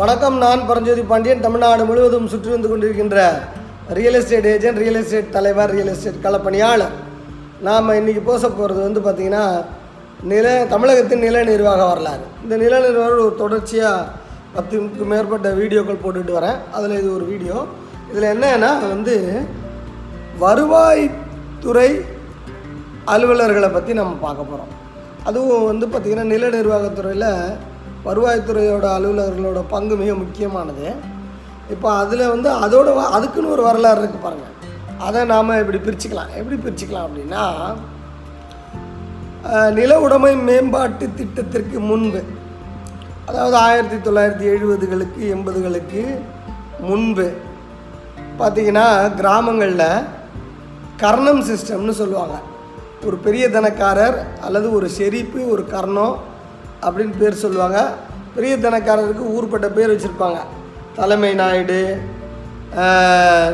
வணக்கம் நான் பரஞ்சோதி பாண்டியன். தமிழ்நாடு முழுவதும் சுற்றி வந்து கொண்டிருக்கின்ற real estate agent real estate தலைவர் ரியல் எஸ்டேட் களப்பணியாளர். நாம் இன்றைக்கி பேச போகிறது வந்து பார்த்திங்கன்னா நில தமிழகத்தின் நில நிர்வாக வரலாறு. இந்த நில நிர்வாக ஒரு தொடர்ச்சியாக பத்துக்கு மேற்பட்ட வீடியோக்கள் போட்டுட்டு வரேன். அதில் இது ஒரு வீடியோ. இதில் என்னன்னா வந்து வருவாய்த்துறை அலுவலர்களை பற்றி நம்ம பார்க்க போகிறோம் அதுவும் வந்து பார்த்திங்கன்னா நில நிர்வாகத்துறையில் வருவாய்த்துறையோட அலுவலர்களோட பங்கு மிக முக்கியமானது. இப்போ அதில் வந்து அதோட வ- அதுக்குன்னு ஒரு வரலாறு இருக்குது பாருங்கள் அதை நாம் இப்படி பிரிச்சுக்கலாம். எப்படி பிரிச்சுக்கலாம் அப்படின்னா நில உடைமை மேம்பாட்டு திட்டத்திற்கு முன்பு அதாவது ஆயிரத்தி தொள்ளாயிரத்தி எழுபதுகளுக்கு எண்பதுகளுக்கு முன்பு பார்த்தீங்கன்னா கிராமங்களில் கர்ணம் சிஸ்டம்னு சொல்லுவாங்க. ஒரு பெரிய தனக்காரர் அல்லது ஒரு செரிப்பு ஒரு கர்ணம் அப்படின்னு பேர் சொல்லுவாங்க. பெரிய தனக்காரருக்கு ஊர்பட்ட பேர் வச்சுருப்பாங்க. தலைமை நாயுடு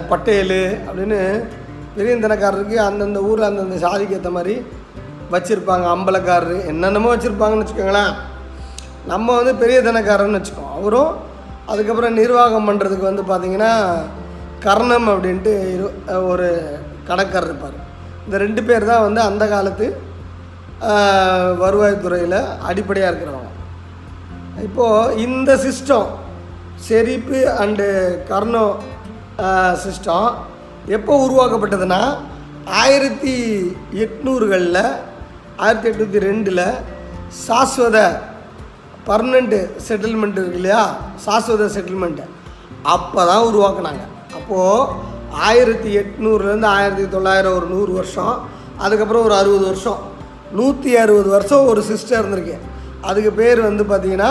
பட்டேல் பட்டேலு அப்படின்னு பெரிய தனக்காரருக்கு அந்தந்த ஊரில் அந்தந்த சாதிக்கு ஏற்ற மாதிரி வச்சுருப்பாங்க. அம்பலக்காரரு என்னென்னமோ வச்சுருப்பாங்கன்னு வச்சுக்கோங்களேன். நம்ம வந்து பெரிய தனக்காரன்னு வச்சுக்கோம் அவரும் அதுக்கப்புறம் நிர்வாகம் பண்ணுறதுக்கு வந்து பார்த்திங்கன்னா கர்ணம் அப்படின்ட்டு இரு- ஒரு கணக்காரர் இருப்பார். இந்த ரெண்டு பேர் தான் வந்து அந்த காலத்து வருவாய்த்துறையில் அடிப்படையாக இருக்கிறவங்க. இப்போது இந்த சிஸ்டம் செரிப்பு அண்டு கர்ணோ சிஸ்டம் எப்போ உருவாக்கப்பட்டதுன்னா ஆயிரத்தி எட்நூறுகளில் ஆயிரத்தி எட்நூற்றி ரெண்டில் சாஸ்வத பர்மனெண்ட்டு செட்டில்மெண்ட் இருக்கு இல்லையா? சாஸ்வத செட்டில்மெண்ட்டு அப்போ தான் உருவாக்குனாங்க. அப்போது ஆயிரத்தி எட்நூறுலேருந்து ஆயிரத்தி தொள்ளாயிரம் ஒரு நூறு வருஷம் அதுக்கப்புறம் ஒரு அறுபது வருஷம். நூற்றி அறுபது வருஷம் ஒரு சிஸ்டம் இருந்திருக்கு அதுக்கு பேர் வந்து பார்த்திங்கன்னா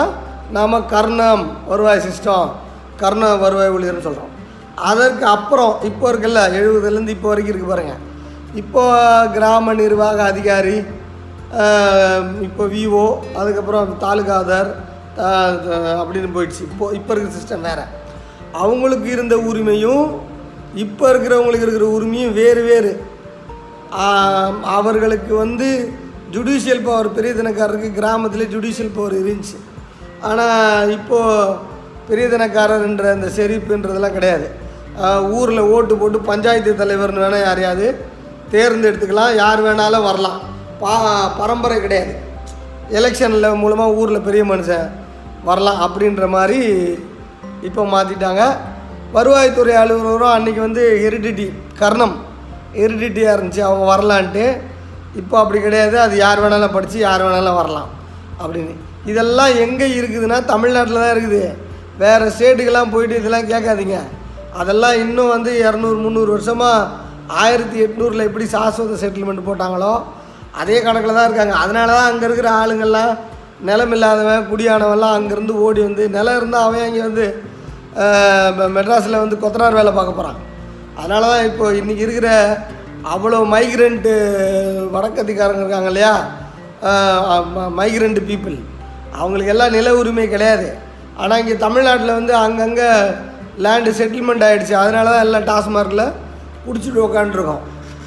நாம் கர்ணம் வருவாய் சிஸ்டம் கர்ண வருவாய் ஊழியர்னு சொல்கிறோம் அதற்கு அப்புறம் இப்போ இருக்குல்ல எழுபதுலேருந்து இப்போ வரைக்கும் இருக்கு பாருங்கள் இப்போ கிராம நிர்வாக அதிகாரி இப்போ விஓ அதுக்கப்புறம் தாலுகாதார் அப்படின்னு போயிடுச்சு. இப்போ இப்போ இருக்கிற சிஸ்டம் வேறு. அவங்களுக்கு இருந்த உரிமையும் இப்போ இருக்கிறவங்களுக்கு இருக்கிற உரிமையும் வேறு வேறு. அவர்களுக்கு வந்து ஜுடிஷியல் பவர் பெரிய தினக்காரருக்கு கிராமத்தில் ஜுடிஷியல் பவர் இருந்துச்சு. ஆனால் இப்போது பெரிய தினக்காரர்ன்ற அந்த செரிப்புன்றதெல்லாம் கிடையாது. ஊரில் ஓட்டு போட்டு பஞ்சாயத்து தலைவர்னு வேணால் யாரையாவது தேர்ந்தெடுத்துக்கலாம். யார் வேணாலும் வரலாம். பா பரம்பரை கிடையாது. எலெக்ஷனில் மூலமாக ஊரில் பெரிய மனுஷன் வரலாம் அப்படின்ற மாதிரி இப்போ மாற்றிட்டாங்க வருவாய்த்துறை அலுவலரும் அன்றைக்கி வந்து ஹெரிடிட்டி கர்ணம் ஹெரிடிட்டியாக இருந்துச்சு. அவங்க வரலான்ட்டு இப்போ அப்படி கிடையாது. அது யார் வேணாலும் படித்து யார் வேணாலும் வரலாம் அப்படின்னு. இதெல்லாம் எங்கே இருக்குதுன்னா தமிழ்நாட்டில் தான் இருக்குது. வேறு ஸ்டேட்டுக்கெல்லாம் போயிட்டு இதெல்லாம் கேட்காதீங்க. அதெல்லாம் இன்னும் வந்து இரநூறு முந்நூறு வருஷமாக ஆயிரத்தி எட்நூறில் எப்படி சாஸ்வத செட்டில்மெண்ட் போட்டாங்களோ அதே கணக்கில் தான் இருக்காங்க. அதனால தான் அங்கே இருக்கிற ஆளுங்கள்லாம் நிலம் இல்லாதவன் அங்கேருந்து ஓடி வந்து நிலம் இருந்தால் அவன் இங்கே வந்து மெட்ராஸில் வந்து கொத்தனார் வேலை பார்க்க போகிறான் அதனால தான் இப்போது இன்றைக்கி இருக்கிற அவ்வளோ மைக்ரெண்ட்டு வடக்கத்திக்காரங்க இருக்காங்க இல்லையா? மைக்ரெண்ட் பீப்புள் அவங்களுக்கு எல்லாம் நில உரிமை கிடையாது. ஆனால் இங்கே தமிழ்நாட்டில் வந்து அங்கங்கே லேண்டு செட்டில்மெண்ட் ஆகிடுச்சு அதனால தான் எல்லாம் டாஸ்மார்க்கில் குடிச்சிட்டு உக்காண்ட்ருக்கோம்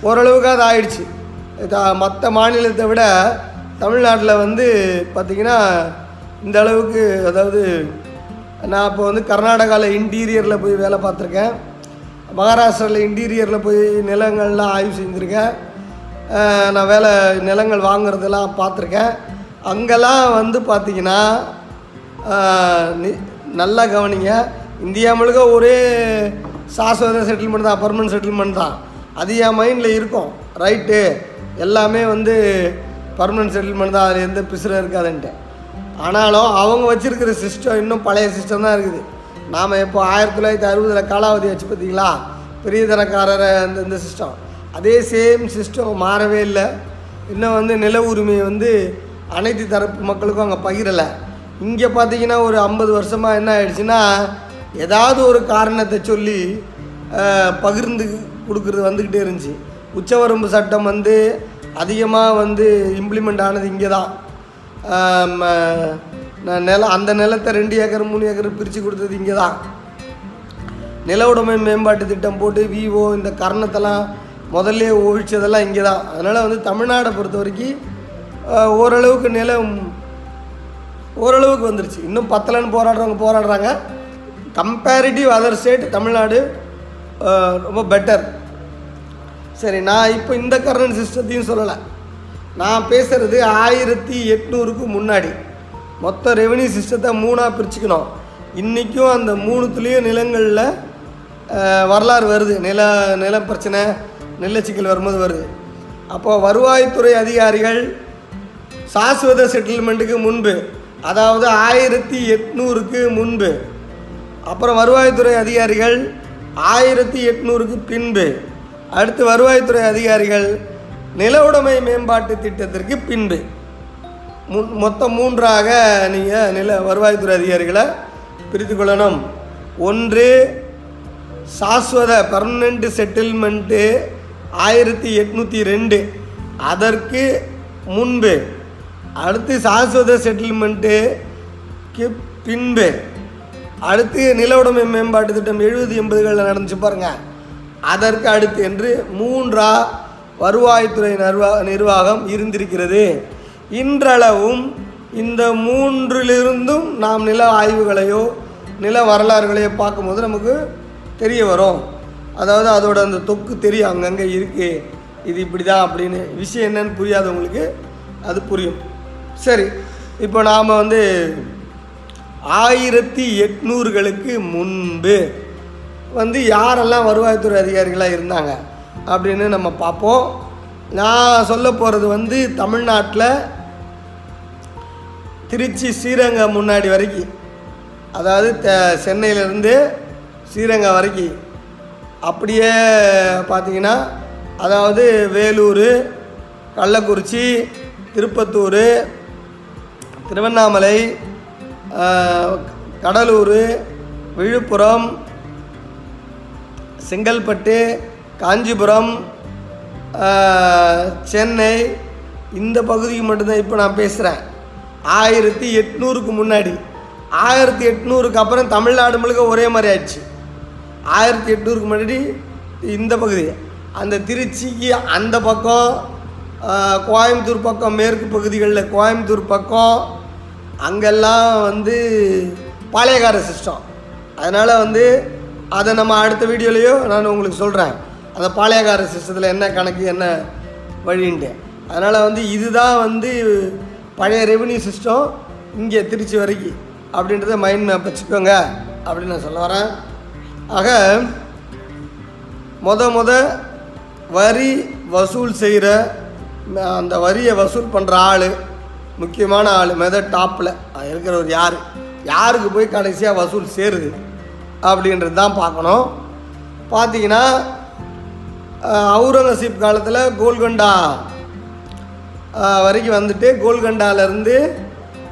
ஓரளவுக்கு அது ஆயிடுச்சு. மற்ற மாநிலத்தை விட தமிழ்நாட்டில் வந்து பார்த்திங்கன்னா இந்த அளவுக்கு அதாவது நான் இப்போ வந்து கர்நாடகாவில் இன்டீரியரில் போய் வேலை பார்த்துருக்கேன். மகாராஷ்டிராவில் இன்டீரியரில் போய் நிலங்கள்லாம் ஆய்வு செஞ்சுருக்கேன். நான் வேலை நிலங்கள் வாங்குறதெல்லாம் பார்த்துருக்கேன். அங்கெல்லாம் வந்து பார்த்திங்கன்னா நல்லா கவனிங்க. இந்தியா முழுக்க ஒரே சாஸ்வத செட்டில்மெண்ட் தான் பர்மனன்ட் செட்டில்மெண்ட் தான். அது என் மைண்டில் இருக்கும். ரைட்டு எல்லாமே வந்து பர்மனன்ட் செட்டில்மெண்ட் தான். அதில் எந்த பிசுறம் இருக்காதுன்ட்டு. ஆனாலும் அவங்க வச்சுருக்கிற சிஸ்டம் இன்னும் பழைய சிஸ்டம் தான் இருக்குது. நாம் இப்போ ஆயிரத்தி தொள்ளாயிரத்தி அறுபதில் காலாவதி வச்சு பார்த்தீங்களா? பெரிய தனக்காரர் அந்த இந்த சிஸ்டம் அதே சேம் சிஸ்டம் மாறவே இல்லை. இன்னும் வந்து நில உரிமையை வந்து அனைத்து தரப்பு மக்களுக்கும் அங்கே பகிரலை. இங்கே பார்த்தீங்கன்னா ஒரு ஐம்பது வருஷமாக என்ன ஆயிடுச்சுன்னா ஏதாவது ஒரு காரணத்தை சொல்லி பகிர்ந்து கொடுக்குறது வந்துக்கிட்டே இருந்துச்சு. உச்சவரம்பு சட்டம் வந்து அதிகமாக வந்து இம்ப்ளிமெண்ட் ஆனது இங்கே தான் நான் நிலம் அந்த நிலத்தை ரெண்டு ஏக்கர் மூணு ஏக்கர் பிரித்து கொடுத்தது இங்கே தான் நில உடைமை மேம்பாட்டு திட்டம் போட்டு விவோ இந்த கர்ணத்தெல்லாம் முதல்ல ஒழிச்சதெல்லாம் இங்கே தான் அதனால் வந்து தமிழ்நாடை பொறுத்த வரைக்கும் ஓரளவுக்கு நிலம் ஓரளவுக்கு வந்துருச்சு. இன்னும் பத்தலைன்னு போராடுறவங்க போராடுறாங்க. கம்பேரிட்டிவ் அதர் ஸ்டேட் தமிழ்நாடு ரொம்ப பெட்டர் சரி நான் இப்போ இந்த கரண்ட் சிஸ்டத்தையும் சொல்லலை. நான் பேசுகிறது ஆயிரத்தி எட்நூறுக்கு முன்னாடி. மொத்த ரெவன்யூ சிஸ்டத்தை மூணாக பிரிச்சுக்கணும். இன்றைக்கும் அந்த மூணுத்துலேயும் நிலங்களில் வரலாறு வருது. நில நில பிரச்சனை நிலச்சிக்கல் வரும்போது வருது. அப்போது வருவாய்த்துறை அதிகாரிகள் சாஸ்வத செட்டில்மெண்ட்டுக்கு முன்பு அதாவது ஆயிரத்தி எட்நூறுக்கு முன்பு அப்புறம் வருவாய்த்துறை அதிகாரிகள் ஆயிரத்தி எட்நூறுக்கு பின்பு அடுத்து வருவாய்த்துறை அதிகாரிகள் நில உடைமை மேம்பாட்டு திட்டத்திற்கு பின்பு. மொத்தம் மூன்றாக நீங்கள் நில வருவாய்த்துறை அதிகாரிகளை பிரித்து கொள்ளணும். ஒன்று சாஸ்வத பர்மனெண்ட் செட்டில்மெண்ட்டு ஆயிரத்தி எட்நூற்றி ரெண்டு. அதற்கு முன்பு அடுத்து சாஸ்வத செட்டில்மெண்ட்டுக்கு பின்பு அடுத்து நில உடைமை மேம்பாட்டு திட்டம் எழுபது எண்பதுகளில் நடந்துச்சு பாருங்கள் அதற்கு அடுத்து என்று மூன்றா வருவாய்த்துறை நிர்வா நிர்வாகம் இருந்திருக்கிறது. இன்றளவும் இந்த மூன்றிலிருந்தும் நாம் நில ஆய்வுகளையோ நில வரலாறுகளையோ பார்க்கும்போது நமக்கு தெரிய வரும். அதாவது அதோட அந்த தொக்கு தெரியும் அங்கங்கே இருக்குது இது இப்படி தான் அப்படின்னு. விஷயம் என்னன்னு புரியாதவங்களுக்கு அது புரியும். சரி இப்போ நாம் வந்து ஆயிரத்தி எட்நூறுகளுக்கு முன்பு வந்து யாரெல்லாம் வருவாய்த்துறை அதிகாரிகளாக இருந்தாங்க அப்படின்னு நம்ம பார்ப்போம். நான் சொல்ல போகிறது வந்து தமிழ்நாட்டில் திருச்சி ஸ்ரீரங்கம் முன்னாடி வரைக்கும் அதாவது த சென்னையிலேருந்து ஸ்ரீரங்கம் வரைக்கும் அப்படியே பார்த்தீங்கன்னா அதாவது வேலூர் கள்ளக்குறிச்சி திருப்பத்தூர் திருவண்ணாமலை கடலூர் விழுப்புரம் செங்கல்பட்டு காஞ்சிபுரம் சென்னை இந்த பகுதிக்கு மட்டும்தான் இப்போ நான் பேசுகிறேன் ஆயிரத்தி எட்நூறுக்கு முன்னாடி. ஆயிரத்தி எட்நூறுக்கு அப்புறம் தமிழ்நாடு முழுக்க ஒரே மாதிரி ஆயிடுச்சு. ஆயிரத்தி எட்நூறுக்கு முன்னாடி இந்த பகுதி. அந்த திருச்சிக்கு அந்த பக்கம் கோயம்புத்தூர் பக்கம் மேற்கு பகுதிகளில் கோயம்புத்தூர் பக்கம் அங்கெல்லாம் வந்து பாளையக்கார சிஸ்டம் அதனால் வந்து அதை நம்ம அடுத்த வீடியோலையோ நான் உங்களுக்கு சொல்கிறேன் அந்த பாளையக்கார சிஸ்டத்தில் என்ன கணக்கு என்ன வழின்ட்டு. அதனால் வந்து இதுதான் வந்து பழைய ரெவன்யூ சிஸ்டம் இங்கே திருச்சி வரைக்கும். அப்படின்றத மைண்ட் மேப் வச்சுக்கோங்க. அப்படின்னு நான் சொல்ல வரேன். ஆக முத முத வரி வசூல் செய்கிற அந்த வரியை வசூல் பண்ணுற ஆள் முக்கியமான ஆள் மெத டாப்பில் இருக்கிறவர் யார்? யாருக்கு போய் கடைசியாக வசூல் சேருது? அப்படின்றது தான் பார்க்கணும். பார்த்தீங்கன்னா அவுரங்கசீப் காலத்தில் கோல்கொண்டா வரைக்கும் வந்துட்டு கோல்கண்டாலேருந்து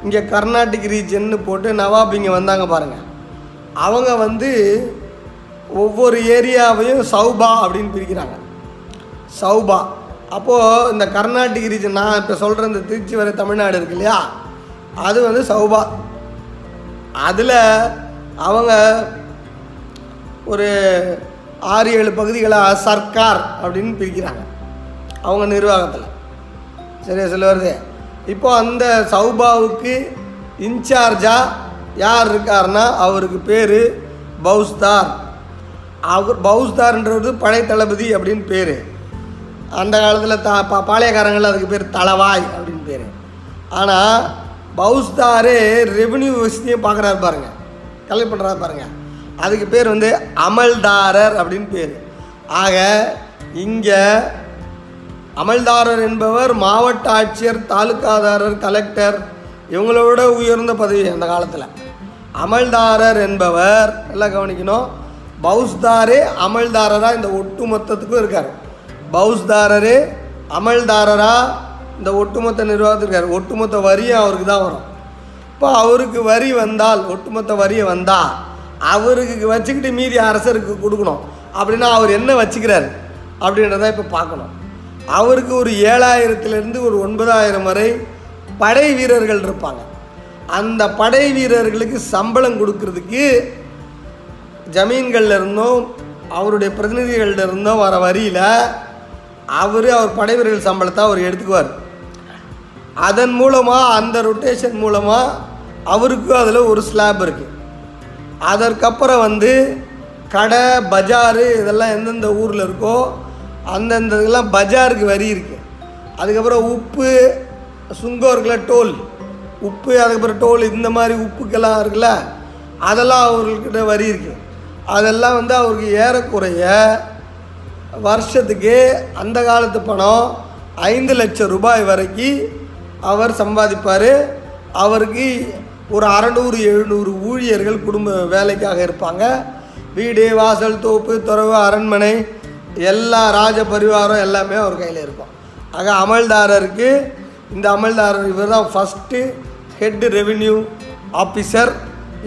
இங்கே கர்நாடிக் ரீஜன்னு போட்டு நவாப் இங்கே வந்தாங்க பாருங்கள் அவங்க வந்து ஒவ்வொரு ஏரியாவையும் சௌபா அப்படின்னு பிரிக்கிறாங்க. சௌபா. அப்போது இந்த கர்நாடிக் ரீஜன் நான் இப்போ சொல்கிற இந்த திருச்சி வரை தமிழ்நாடு இருக்கு இல்லையா? அது வந்து சௌபா. அதில் அவங்க ஒரு ஆறு ஏழு பகுதிகளை சர்க்கார் அப்படின்னு பிரிக்கிறாங்க. அவங்க நிர்வாகத்தில். சரியா சொல்ல வருது இப்போ அந்த சௌபாவுக்கு இன்சார்ஜாக யார் இருக்காருன்னா அவருக்கு பேர் பௌஸ்தார். அவர் பவுஸ்தார்ன்றது பழைய தளபதி அப்படின்னு பேர். அந்த காலத்தில் தா பா பாளையக்காரங்கள் அதுக்கு பேர் தளவாய் அப்படின்னு பேர். ஆனால் பௌஸ்தாரே ரெவென்யூ வசதியை பார்க்குறாரு பாருங்க. கலெக்ட் பண்ணுறாரு பாருங்கள் அதுக்கு பேர் வந்து அமல்தாரர் அப்படின்னு பேர். ஆக இங்கே அமல்தாரர் என்பவர் மாவட்ட ஆட்சியர் தாலுக்காதாரர் கலெக்டர் இவங்களோட உயர்ந்த பதவி அந்த காலத்தில். அமல்தாரர் என்பவர் எல்லாம் கவனிக்கணும் பவுஸ்தாரே அமல்தாரராக இந்த ஒட்டு மொத்தத்துக்கும் இருக்கார். பவுஸ்தாரரே அமல்தாரராக இந்த ஒட்டுமொத்த நிர்வாகத்துக்கு இருக்கார். ஒட்டுமொத்த வரியும் அவருக்கு தான் வரும். இப்போ அவருக்கு வரி வந்தால் ஒட்டுமொத்த வரியை வந்தால் அவருக்கு வச்சுக்கிட்டு மீதி அரசருக்கு கொடுக்கணும். அப்படின்னா அவர் என்ன வச்சுக்கிறார்? அப்படின்றத இப்போ பார்க்கணும். அவருக்கு ஒரு ஏழாயிரத்துலேருந்து ஒரு ஒன்பதாயிரம் வரை படை வீரர்கள் இருப்பாங்க. அந்த படை வீரர்களுக்கு சம்பளம் கொடுக்கறதுக்கு ஜமீன்கள்ல இருந்தும் அவருடைய பிரதிநிதிகள்ட்ட இருந்தும் வர வரியில் அவர் அவர் படை வீரர்கள் சம்பளத்தை அவர் எடுத்துக்குவார். அதன் மூலமாக அந்த ரொட்டேஷன் மூலமாக அவருக்கும் அதில் ஒரு ஸ்லாப் இருக்குது அதற்கப்புறம் வந்து கடை பஜாரு இதெல்லாம் எந்தெந்த ஊரில் இருக்கோ அந்தந்த இதெல்லாம் பஜாருக்கு வரி இருக்குது அதுக்கப்புறம் உப்பு சுங்கம் இருக்குல்ல டோல். உப்பு அதுக்கப்புறம் டோல் இந்த மாதிரி உப்புக்கெல்லாம் இருக்குல்ல அதெல்லாம் அவர்கிட்ட வரி இருக்குது அதெல்லாம் வந்து அவருக்கு ஏறக்குறைய வருஷத்துக்கு அந்த காலத்து பணம் ஐந்து லட்சம் ரூபாய் வரைக்கும் அவர் சம்பாதிப்பார். அவருக்கு ஒரு அறநூறு எழுநூறு ஊழியர்கள் குடும்ப வேலைக்காக இருப்பாங்க. வீடு வாசல் தோப்பு துறவு அரண்மனை எல்லா ராஜ பரிவாரம் எல்லாமே அவர் கையில் இருக்கும். ஆக அமல்தாரருக்கு இந்த அமல்தாரர் இவர் தான் ஃபஸ்ட்டு ஹெட் ரெவின்யூ ஆஃபீஸர்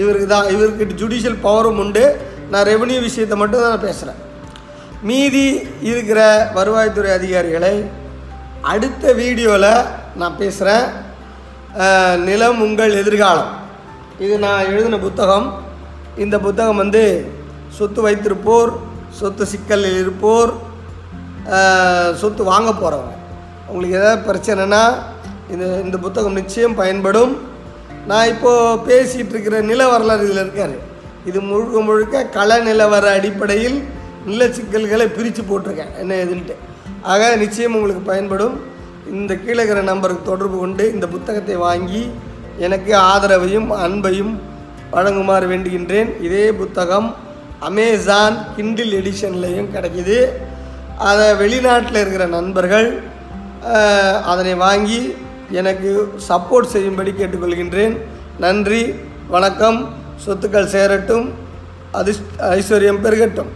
இவருக்கு தான் இவருக்கு ஜுடிஷியல் பவரும் உண்டு. நான் ரெவின்யூ விஷயத்தை மட்டும் தான் நான் பேசுகிறேன் மீதி இருக்கிற வருவாய்த்துறை அதிகாரிகளை அடுத்த வீடியோவில் நான் பேசுகிறேன் நிலம் உங்கள் எதிர்காலம். இது நான் எழுதின புத்தகம். இந்த புத்தகம் வந்து சொத்து வைத்திருப்போர் சொத்து சிக்கலில் இருப்போர் சொத்து வாங்க போகிறவங்க உங்களுக்கு எதாவது பிரச்சனைனா இந்த இந்த புத்தகம் நிச்சயம் பயன்படும். நான் இப்போது பேசிகிட்டு இருக்கிற நில வரலாறு இதில் இருக்கார். இது முழுக்க முழுக்க கள நிலவர அடிப்படையில் நில சிக்கல்களை பிரித்து போட்டிருக்கேன். என்ன எதுன்ட்டு ஆக நிச்சயம் உங்களுக்கு பயன்படும். இந்த கீழே இருக்கிற நம்பருக்கு தொடர்பு கொண்டு இந்த புத்தகத்தை வாங்கி எனக்கு ஆதரவையும் அன்பையும் வழங்குமாறு வேண்டுகின்றேன். இதே புத்தகம் அமேசான் கிண்டில் எடிஷன்லேயும் கிடைக்கிது. அதை வெளிநாட்டில் இருக்கிற நண்பர்கள் அதனை வாங்கி எனக்கு சப்போர்ட் செய்யும்படி கேட்டுக்கொள்கின்றேன். நன்றி வணக்கம். சொத்துக்கள் சேரட்டும். அதிர்ஷ்ட ஐஸ்வர்யம் பெருகட்டும்.